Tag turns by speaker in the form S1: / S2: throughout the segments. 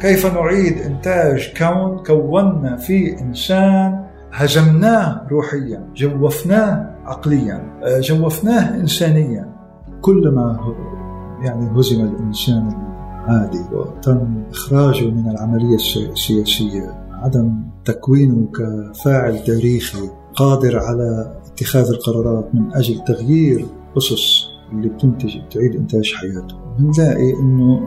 S1: كيف نعيد إنتاج كون كونا فيه إنسان هزمناه روحيا جوفناه عقليا آه، جوفناه إنسانيا. كلما يعني هزم الإنسان العادي وتم إخراجه من العملية السياسية. عدم تكوينه كفاعل تاريخي قادر على اتخاذ القرارات من أجل تغيير أسس اللي بتنتج بتعيد إنتاج حياته. بنلاقي إنه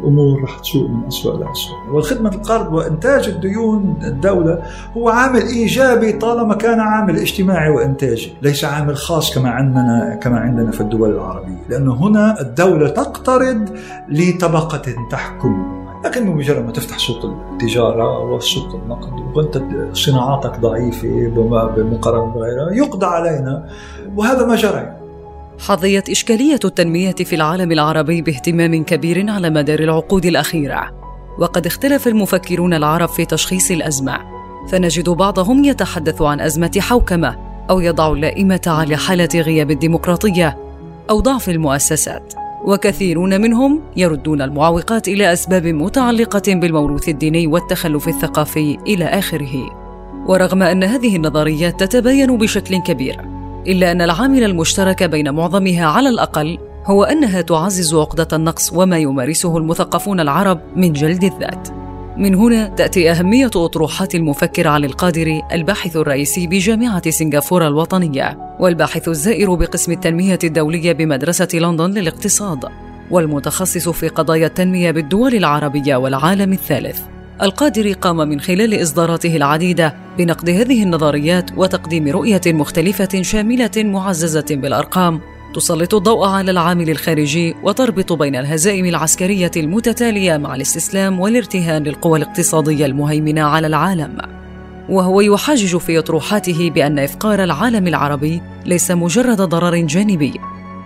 S1: الأمور رح تسوء من اسوء لاسوء والخدمة القرض وإنتاج الديون الدولة هو عامل إيجابي طالما كان عامل اجتماعي وإنتاجي ليس عامل خاص كما عندنا كما عندنا في الدول العربية لأنه هنا الدولة تقترض لطبقة تحكم. لكن بمجرد ما تفتح سوق التجارة وسوق النقد وأنت صناعاتك ضعيفة بمقارنة بغيرها يقضى علينا وهذا ما جرى.
S2: حظيت إشكالية التنمية في العالم العربي باهتمام كبير على مدار العقود الأخيرة. وقد اختلف المفكرون العرب في تشخيص الأزمة. فنجد بعضهم يتحدث عن أزمة حوكمة أو يضع اللائمة على حالة غياب الديمقراطية أو ضعف المؤسسات. وكثيرون منهم يردون المعوقات إلى أسباب متعلقة بالموروث الديني والتخلف الثقافي إلى آخره. ورغم أن هذه النظريات تتباين بشكل كبير إلا أن العامل المشترك بين معظمها على الأقل هو أنها تعزز عقدة النقص وما يمارسه المثقفون العرب من جلد الذات. من هنا تأتي أهمية أطروحات المفكر علي القادري الباحث الرئيسي بجامعة سنغافورة الوطنية والباحث الزائر بقسم التنمية الدولية بمدرسة لندن للاقتصاد والمتخصص في قضايا التنمية بالدول العربية والعالم الثالث. القادر قام من خلال إصداراته العديدة بنقد هذه النظريات وتقديم رؤية مختلفة شاملة معززة بالأرقام تسلط الضوء على العامل الخارجي وتربط بين الهزائم العسكرية المتتالية مع الاستسلام والارتهان للقوى الاقتصادية المهيمنة على العالم. وهو يحاجج في أطروحاته بأن إفقار العالم العربي ليس مجرد ضرر جانبي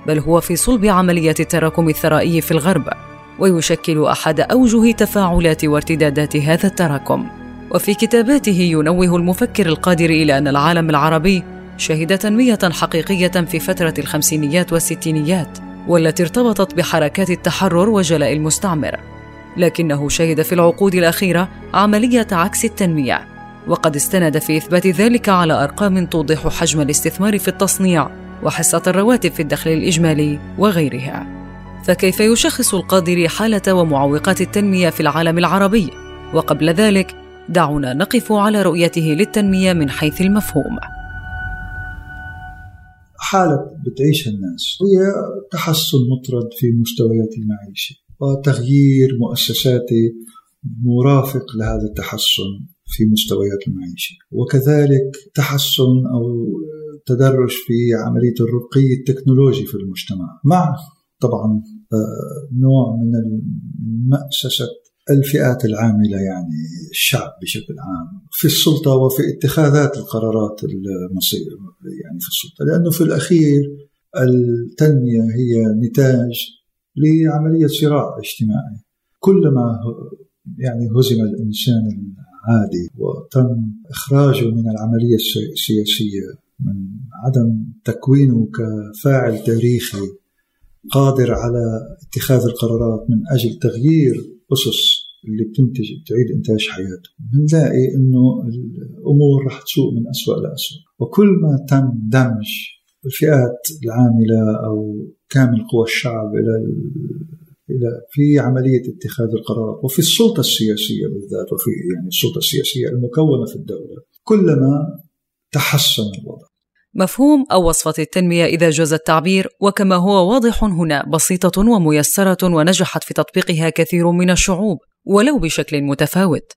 S2: بل هو في صلب عمليه التراكم الثرائي في الغرب ويشكل أحد أوجه تفاعلات وارتدادات هذا التراكم. وفي كتاباته ينوه المفكر القادر إلى أن العالم العربي شهد تنمية حقيقية في فترة الخمسينيات والستينيات والتي ارتبطت بحركات التحرر وجلاء المستعمر. لكنه شهد في العقود الأخيرة عملية عكس التنمية وقد استند في إثبات ذلك على أرقام توضح حجم الاستثمار في التصنيع وحصة الرواتب في الدخل الإجمالي وغيرها. فكيف يشخص القادر حالة ومعوقات التنمية في العالم العربي؟ وقبل ذلك دعونا نقف على رؤيته للتنمية من حيث المفهوم.
S1: حالة بتعيشها الناس هي تحسن مطرد في مستويات المعيشة وتغيير مؤسساتي مرافق لهذا التحسن في مستويات المعيشة وكذلك تحسن أو تدرج في عملية الرقي التكنولوجي في المجتمع مع طبعا نوع من مأسسة الفئات العاملة يعني الشعب بشكل عام في السلطة وفي اتخاذات القرارات المصير يعني في السلطة. لأنه في الأخير التنمية هي نتاج لعملية صراع اجتماعي. كلما يعني هزم الإنسان العادي وتم إخراجه من العملية السياسية من عدم تكوينه كفاعل تاريخي قادر على اتخاذ القرارات من أجل تغيير أسس اللي بتنتج بتعيد إنتاج حياته. بنلاقي إنه الأمور رح تسوء من اسوء لاسوء وكل ما تم دمج الفئات العاملة أو كامل قوى الشعب إلى إلى في عملية اتخاذ القرارات. وفي السلطة السياسية بالذات وفي يعني السلطة السياسية المكونة في الدولة. كلما تحسن الوضع
S2: مفهوم أو وصفة التنمية إذا جاز التعبير وكما هو واضح هنا بسيطة وميسرة ونجحت في تطبيقها كثير من الشعوب ولو بشكل متفاوت.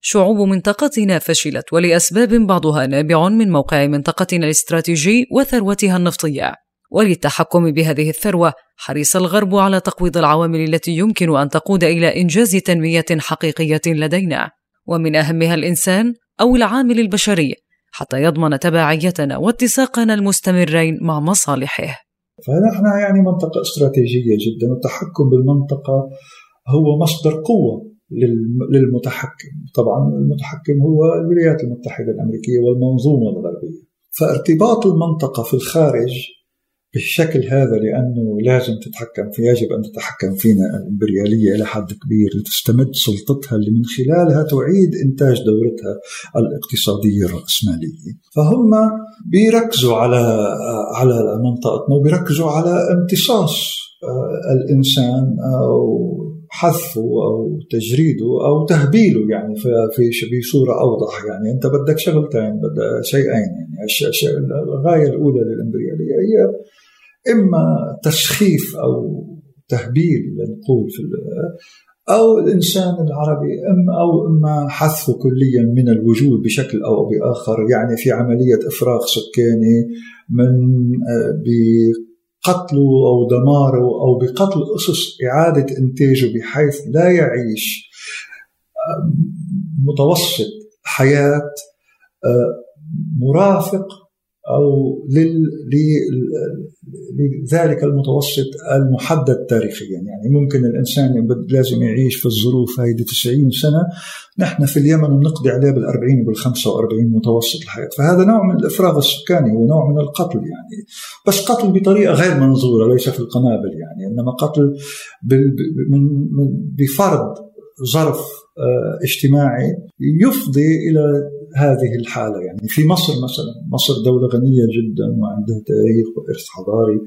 S2: شعوب منطقتنا فشلت ولأسباب بعضها نابع من موقع منطقتنا الاستراتيجي وثروتها النفطية. وللتحكم بهذه الثروة حريص الغرب على تقويض العوامل التي يمكن أن تقود إلى إنجاز تنمية حقيقية لدينا، ومن أهمها الإنسان أو العامل البشري حتى يضمن تبعيتنا واتساقنا المستمرين مع مصالحه.
S1: فنحن يعني منطقة استراتيجية جدا والتحكم بالمنطقة هو مصدر قوة للمتحكم. طبعا المتحكم هو الولايات المتحدة الأمريكية والمنظومة الغربية. فارتباط المنطقة في الخارج بالشكل هذا لأنه لازم تتحكم في يجب أن تتحكم فينا الإمبريالية إلى حد كبير لتستمد سلطتها اللي من خلالها تعيد إنتاج دورتها الاقتصادية الرأسمالية. فهم بيركزوا على على منطقتنا وبيركزوا على امتصاص آه، الإنسان أو حذفه أو تجريده أو تهبيله يعني في بصورة أوضح يعني. أنت بدك شغلتين بدك شيئين يعني الغاية الأولى للإمبريالية. هي إما تسخيف أو تهبيل لنقول في أو الإنسان العربي اما أو إما حذفه كليا من الوجود بشكل أو بآخر يعني في عملية إفراغ سكاني من آه، قتله أو دماره أو بقتل أسس إعادة إنتاجه بحيث لا يعيش متوسط حياة آه، مرافق أو لذلك المتوسط المحدد تاريخيا. يعني ممكن الإنسان لازم يعيش في الظروف هذه 90 سنة. نحن في اليمن بنقضي عليه بال40 وبال45 متوسط الحياة. فهذا نوع من الإفراغ السكاني ونوع من القتل يعني. بس قتل بطريقة غير منظورة ليس في القنابل يعني. إنما قتل بفرض ظرف آه، اجتماعي يفضي إلى هذه الحالة. يعني في مصر مثلا مصر دولة غنية جدا وعندها تاريخ وإرث حضاري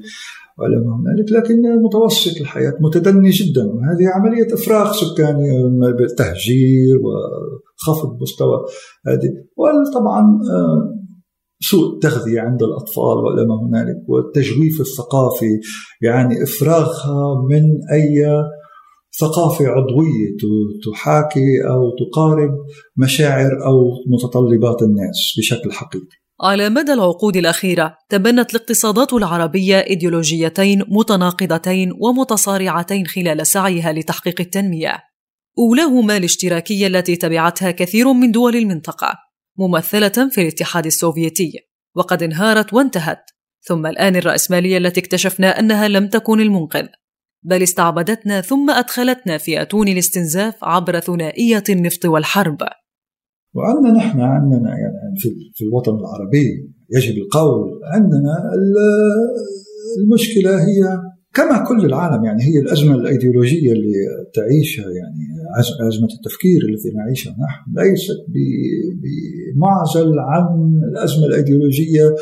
S1: وإلى ما هنالك لكن متوسط الحياة متدني جدا. وهذه عملية إفراغ سكاني بالتهجير وخفض مستوى هذه. وطبعا آه، سوء التغذية عند الأطفال وإلى ما هنالك والتجويف الثقافي يعني إفراغها من أي ثقافة عضوية تحاكي أو تقارب مشاعر أو متطلبات الناس بشكل حقيقي.
S2: على مدى العقود الأخيرة تبنت الاقتصادات العربية إيديولوجيتين متناقضتين ومتصارعتين خلال سعيها لتحقيق التنمية. أولاهما الاشتراكية التي تبعتها كثير من دول المنطقة ممثلة في الاتحاد السوفيتي وقد انهارت وانتهت. ثم الآن الرأسمالية التي اكتشفنا أنها لم تكن المنقذ بل استعبدتنا ثم أدخلتنا في أتون الاستنزاف عبر ثنائية النفط والحرب.
S1: وعندنا نحن عندنا يعني في, الوطن العربي يجب القول عندنا المشكلة هي كما كل العالم يعني هي الأزمة الأيديولوجية اللي تعيشها يعني أزمة التفكير التي نعيشها نحن ليست بمعزل عن الأزمة الأيديولوجية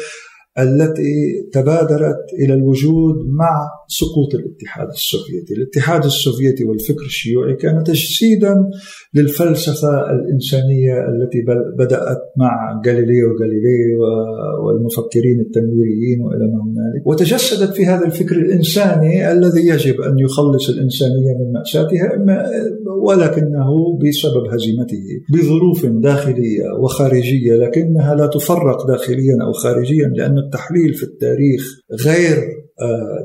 S1: التي تبادرت إلى الوجود مع سقوط الاتحاد السوفيتي، الاتحاد السوفيتي والفكر الشيوعي كان تجسيدا للفلسفة الإنسانية التي بدأت مع غاليليو غاليلي والمفكرين التنويريين وإلى ما هنالك، وتجسدت في هذا الفكر الإنساني الذي يجب أن يخلص الإنسانية من مأساتها ولكنه بسبب هزيمته بظروف داخلية وخارجية لكنها لا تفرق داخليا أو خارجيا لأن التحليل في التاريخ غير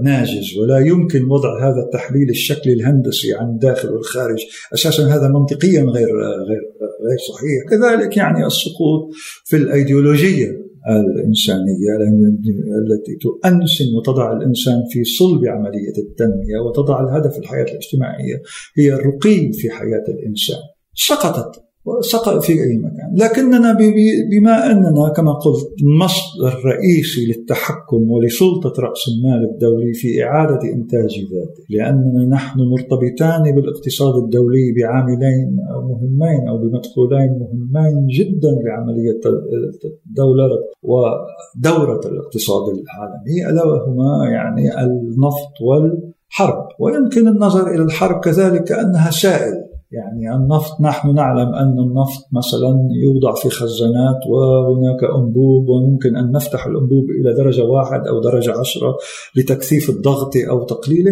S1: ناجز ولا يمكن وضع هذا التحليل الشكلي الهندسي عن الداخل والخارج. أساسا هذا منطقيا غير غير غير صحيح. كذلك يعني السقوط في الأيديولوجية الإنسانية التي تؤنسن وتضع الإنسان في صلب عملية التنمية وتضع الهدف الحياة الاجتماعية هي الرقي في حياة الإنسان. سقطت سقط في أي مكان. لكننا بما أننا كما قلت مصدر رئيسي للتحكم ولسلطة رأس المال الدولي في إعادة إنتاج ذاته لأننا نحن مرتبطان بالاقتصاد الدولي بعاملين مهمين أو بمدخولين مهمين جدا لعملية دولة ودورة الاقتصاد العالمي ألا وهما يعني النفط والحرب. ويمكن النظر إلى الحرب كذلك كأنها سائل. يعني النفط نحن نعلم أن النفط مثلا يوضع في خزانات وهناك أنبوب وممكن أن نفتح الأنبوب إلى درجة واحد أو درجة عشرة لتكثيف الضغط أو تقليله.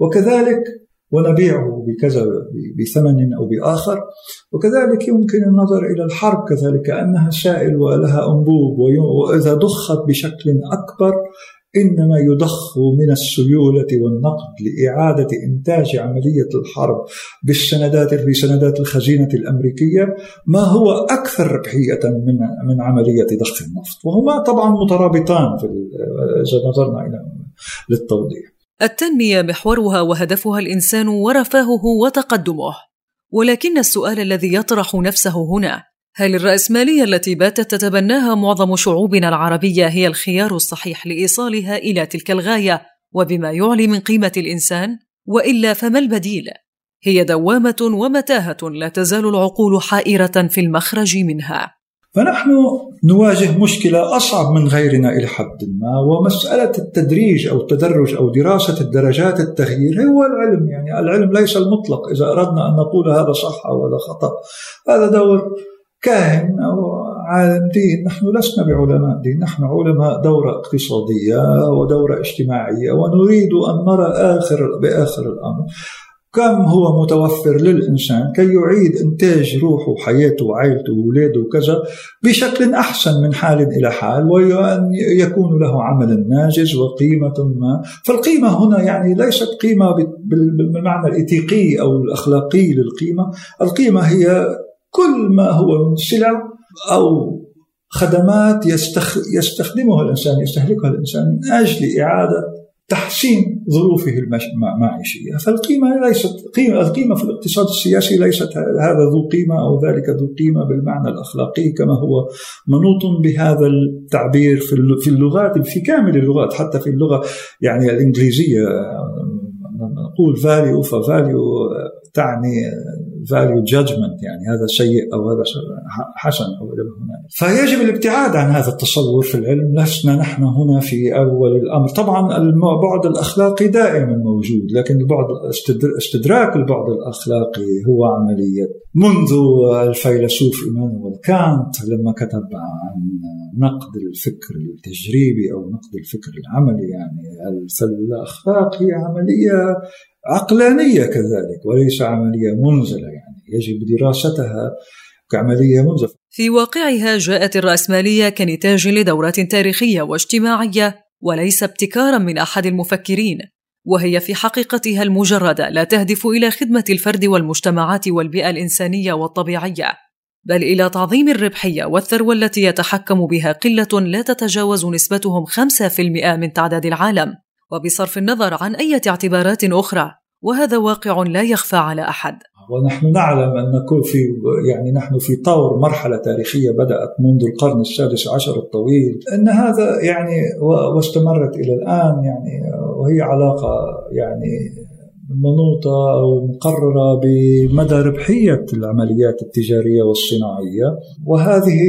S1: وكذلك ونبيعه بكذا بثمن أو بآخر. وكذلك يمكن النظر إلى الحرب كذلك أنها سائل ولها أنبوب وإذا ضخت بشكل أكبر إنما يضخ من السيولة والنقد لإعادة إنتاج عملية الحرب بالسندات بسندات الخزينة الأمريكية ما هو أكثر ربحية من من عملية ضخ النفط. وهما طبعا مترابطان في إذا نظرنا إلى للتوضيح.
S2: التنمية محورها وهدفها الإنسان ورفاهه وتقدمه. ولكن السؤال الذي يطرح نفسه هنا هل الرأسمالية التي باتت تتبناها معظم شعوبنا العربية هي الخيار الصحيح لإيصالها إلى تلك الغاية وبما يعلي من قيمة الإنسان؟ وإلا فما البديل؟ هي دوامة ومتاهة لا تزال العقول حائرة في المخرج منها.
S1: فنحن نواجه مشكلة أصعب من غيرنا إلى حد ما ومسألة التدريج أو التدرج أو دراسة الدرجات التغيير هو العلم يعني العلم ليس المطلق إذا أردنا أن نقول هذا صح أو هذا خطأ هذا دور كاهن أو عالم دين. نحن لسنا بعلماء دين. نحن علماء دورة اقتصادية ودورة اجتماعية ونريد أن نرى آخر بآخر الأمر. كم هو متوفر للإنسان كي يعيد إنتاج روحه وحياته وعائلته وولاده وكذا بشكل أحسن من حال إلى حال وأن يكون له عمل ناجز وقيمة ما. فالقيمة هنا يعني ليست قيمة بالمعنى الإيثيقي أو الأخلاقي للقيمة. القيمة هي كل ما هو من سلع أو خدمات يستخدمها الإنسان يستهلكها الإنسان من أجل إعادة تحسين ظروفه المعيشية. فالقيمة ليست قيمة القيمة في الاقتصاد السياسي ليست هذا ذو قيمة أو ذلك ذو قيمة بالمعنى الأخلاقي كما هو منوط بهذا التعبير في اللغات في كامل اللغات حتى في اللغة يعني الإنجليزية. نقول value ف value تعني value judgment يعني هذا سيء أو هذا حسن أو إلى هنالك فيجب الابتعاد عن هذا التصور في العلم لسنا نحن هنا في أول الأمر. طبعا البعد الاخلاقي دائما موجود لكن البعد استدراك البعد الاخلاقي هو عملية. منذ الفيلسوف إيمانويل كانت لما كتب عن نقد الفكر التجريبي أو نقد الفكر العملي يعني فالاخلاق هي عملية عقلانية كذلك وليس عملية منزلة يعني يجب دراستها كعملية منزلة.
S2: في واقعها جاءت الرأسمالية كنتاج لدورات تاريخية واجتماعية وليس ابتكارا من أحد المفكرين وهي في حقيقتها المجردة لا تهدف إلى خدمة الفرد والمجتمعات والبيئة الإنسانية والطبيعية بل إلى تعظيم الربحية والثروة التي يتحكم بها قلة لا تتجاوز نسبتهم 5% من تعداد العالم. وبصرف النظر عن أي اعتبارات أخرى وهذا واقع لا يخفى على أحد.
S1: ونحن نعلم أن نكون في يعني نحن في طور مرحلة تاريخية بدأت منذ القرن السادس عشر الطويل. أن هذا يعني واستمرت إلى الآن يعني وهي علاقة يعني منوطة أو مقررة بمدى ربحية العمليات التجارية والصناعية. وهذه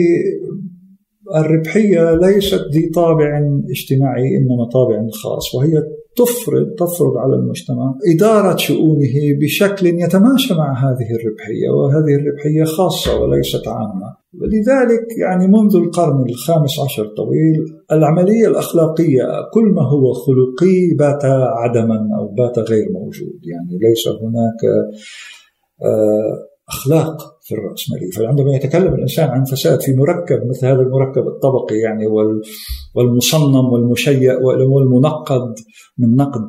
S1: الربحية ليست ذي طابع اجتماعي إنما طابع خاص وهي تفرض تفرض على المجتمع إدارة شؤونه بشكل يتماشى مع هذه الربحية وهذه الربحية خاصة وليست عامة. لذلك يعني منذ القرن الخامس عشر طويل العملية الأخلاقية كل ما هو خلقي بات عدما أو بات غير موجود. يعني ليس هناك آه اخلاق في الراسماليه فعندما يتكلم الإنسان عن فساد في مركب مثل هذا المركب الطبقي يعني والمصنم والمشيع والمنقد من نقد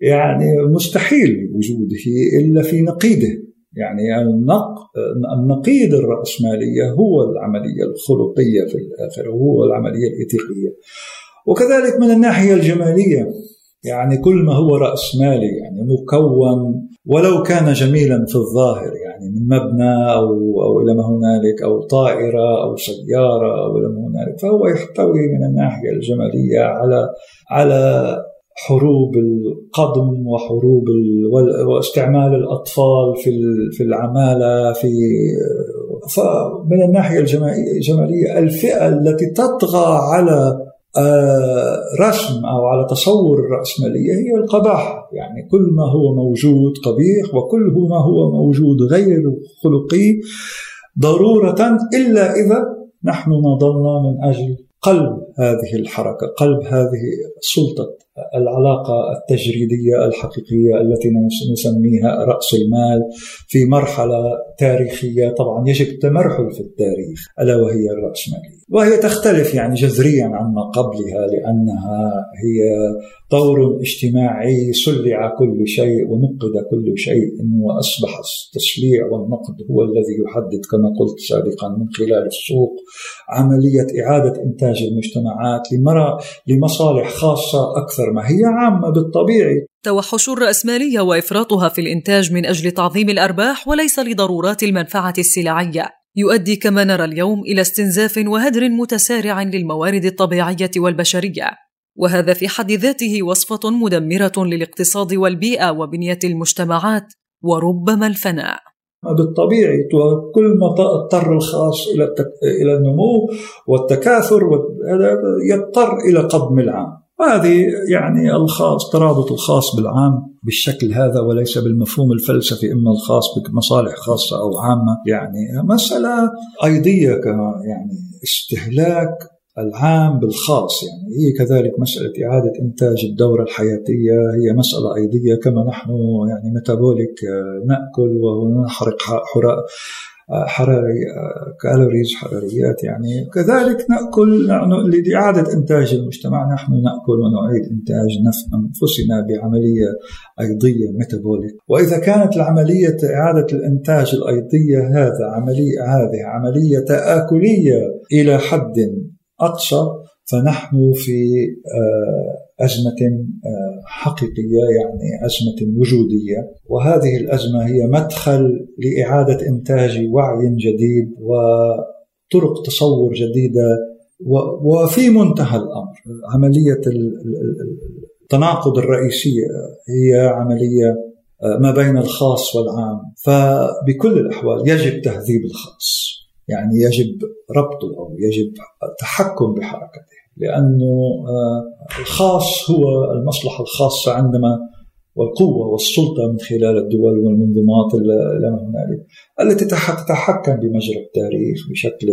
S1: يعني مستحيل وجوده إلا في نقيضه يعني النقيض الرأسمالية هو العملية الخلقية في الآخر وهو العملية الإيثيقية. وكذلك من الناحية الجمالية يعني كل ما هو رأسمالي يعني مكون ولو كان جميلا في الظاهر يعني من مبنى أو, أو إلى ما هنالك أو طائرة أو سيارة أو إلى ما هنالك. فهو يحتوي من الناحية الجمالية على على حروب القضم وحروب واستعمال الأطفال في في العمالة في فمن الناحية الجمالية الفئة التي تطغى على رسم أو على تصور الراسماليه هي القباحه، يعني كل ما هو موجود قبيح وكل ما هو موجود غير خلقي ضرورة إلا إذا نحن نضلنا من أجل قلب. هذه الحركة، قلب هذه سلطة العلاقة التجريدية الحقيقية التي نسميها رأس المال في مرحلة تاريخية طبعا يجب التمرحل في التاريخ ألا وهي الراسماليه. وهي تختلف يعني جذريا عما قبلها لأنها هي طور اجتماعي سلع كل شيء ونقد كل شيء وأصبح التسليع والنقد هو الذي يحدد كما قلت سابقا من خلال السوق عملية إعادة إنتاج المجتمعات لمصالح خاصة أكثر ما هي عامة بالطبيعي.
S2: توحش الرأسمالية وإفراطها في الإنتاج من أجل تعظيم الأرباح وليس لضرورات المنفعة السلعية. يؤدي كما نرى اليوم إلى استنزاف وهدر متسارع للموارد الطبيعية والبشرية. وهذا في حد ذاته وصفة مدمرة للاقتصاد والبيئة وبنية المجتمعات وربما الفناء.
S1: بالطبيعي كل ما اضطر الخاص إلى إلى النمو والتكاثر يضطر إلى قضم العام. هذه يعني الخاص ترابط الخاص بالعام بالشكل هذا وليس بالمفهوم الفلسفي إما الخاص بمصالح خاصة أو عامة. يعني مسألة أيضية كما يعني استهلاك العام بالخاص يعني. هي كذلك مسألة إعادة إنتاج الدورة الحياتية هي مسألة أيضية كما نحن يعني ميتابوليك نأكل ونحرق حراري كالوريز حراريات يعني. كذلك نأكل لإعادة إنتاج المجتمع نحن نأكل ونعيد إنتاج أنفسنا بعملية أيضية ميتابوليك. وإذا كانت العملية إعادة الإنتاج الأيضية هذا عملية هذه عملية تآكلية إلى حد أقصى فنحن في آه، أزمة آه، حقيقية يعني أزمة وجودية. وهذه الأزمة هي مدخل لإعادة إنتاج وعي جديد وطرق تصور جديدة وفي منتهى الأمر. عملية التناقض الرئيسية هي عملية آه، ما بين الخاص والعام. فبكل الأحوال يجب تهذيب الخاص. يعني يجب ربطه أو يجب التحكم بحركته لأنه آه، الخاص هو المصلحة الخاصة عندما والقوة والسلطة من خلال الدول والمنظمات لا هنالك التي تتحكم بمجرى التاريخ بشكل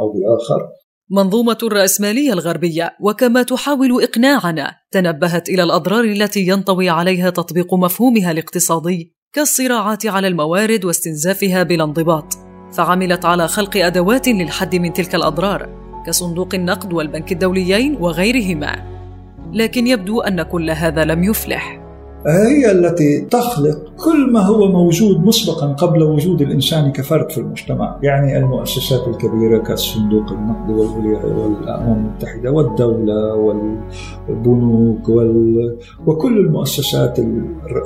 S1: أو بآخر.
S2: منظومة الرأسمالية الغربية وكما تحاول إقناعنا تنبهت إلى الأضرار التي ينطوي عليها تطبيق مفهومها الاقتصادي كالصراعات على الموارد واستنزافها بلا انضباط. فعملت على خلق أدوات للحد من تلك الأضرار كصندوق النقد والبنك الدوليين وغيرهما. لكن يبدو أن كل هذا لم يفلح.
S1: هي التي تخلق كل ما هو موجود مسبقا قبل وجود الإنسان كفرد في المجتمع، يعني المؤسسات الكبيرة كالصندوق النقد والأمم المتحدة والدولة والبنوك وال... وكل المؤسسات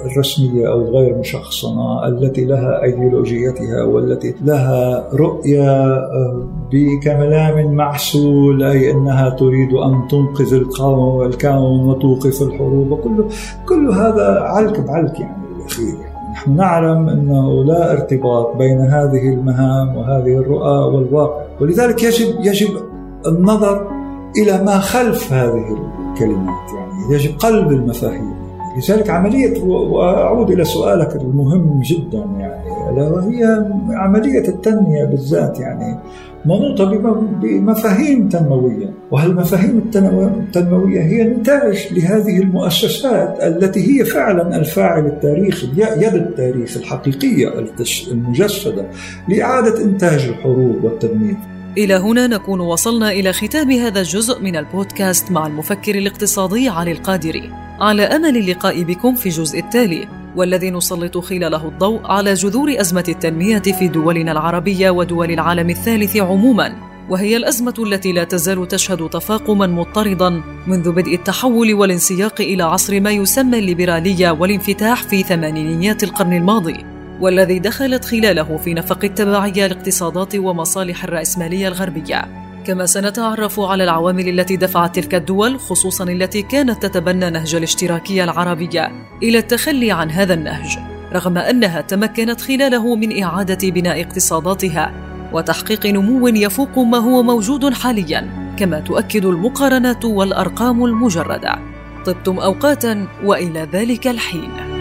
S1: الرسمية أو الغير مشخصنة التي لها أيديولوجيتها والتي لها رؤية آه، بكلام معسول أي أنها تريد أن تنقذ الكون وتوقف الحروب وكل كل هذا علك بعلك يعني بالاخير يعني نحن نعلم أنه لا ارتباط بين هذه المهام وهذه الرؤى والواقع. ولذلك يجب يجب النظر إلى ما خلف هذه الكلمات. يعني يجب قلب المفاهيم. لذلك عملية وأعود إلى سؤالك المهم جدا يعني. وهي عملية التنمية بالذات يعني. منوطة بمفاهيم تنموية. وهالمفاهيم التنموية هي نتاج لهذه المؤسسات التي هي فعلا الفاعل التاريخي يد التاريخ الحقيقية المجسدة لإعادة إنتاج الحروب والتدمير.
S2: إلى هنا نكون وصلنا إلى ختام هذا الجزء من البودكاست مع المفكر الاقتصادي علي القادري. على أمل اللقاء بكم في الجزء التالي. والذي نسلط خلاله الضوء على جذور أزمة التنمية في دولنا العربية ودول العالم الثالث عموما. وهي الأزمة التي لا تزال تشهد تفاقما مضطردا منذ بدء التحول والانسياق إلى عصر ما يسمى الليبرالية والانفتاح في ثمانينيات القرن الماضي. والذي دخلت خلاله في نفق التبعية لاقتصادات ومصالح الرأسمالية الغربية. كما سنتعرف على العوامل التي دفعت تلك الدول خصوصا التي كانت تتبنى نهج الاشتراكيه العربيه إلى التخلي عن هذا النهج رغم أنها تمكنت خلاله من إعادة بناء اقتصاداتها وتحقيق نمو يفوق ما هو موجود حاليا كما تؤكد المقارنات والأرقام المجردة. طبتم اوقاتا وإلى ذلك الحين.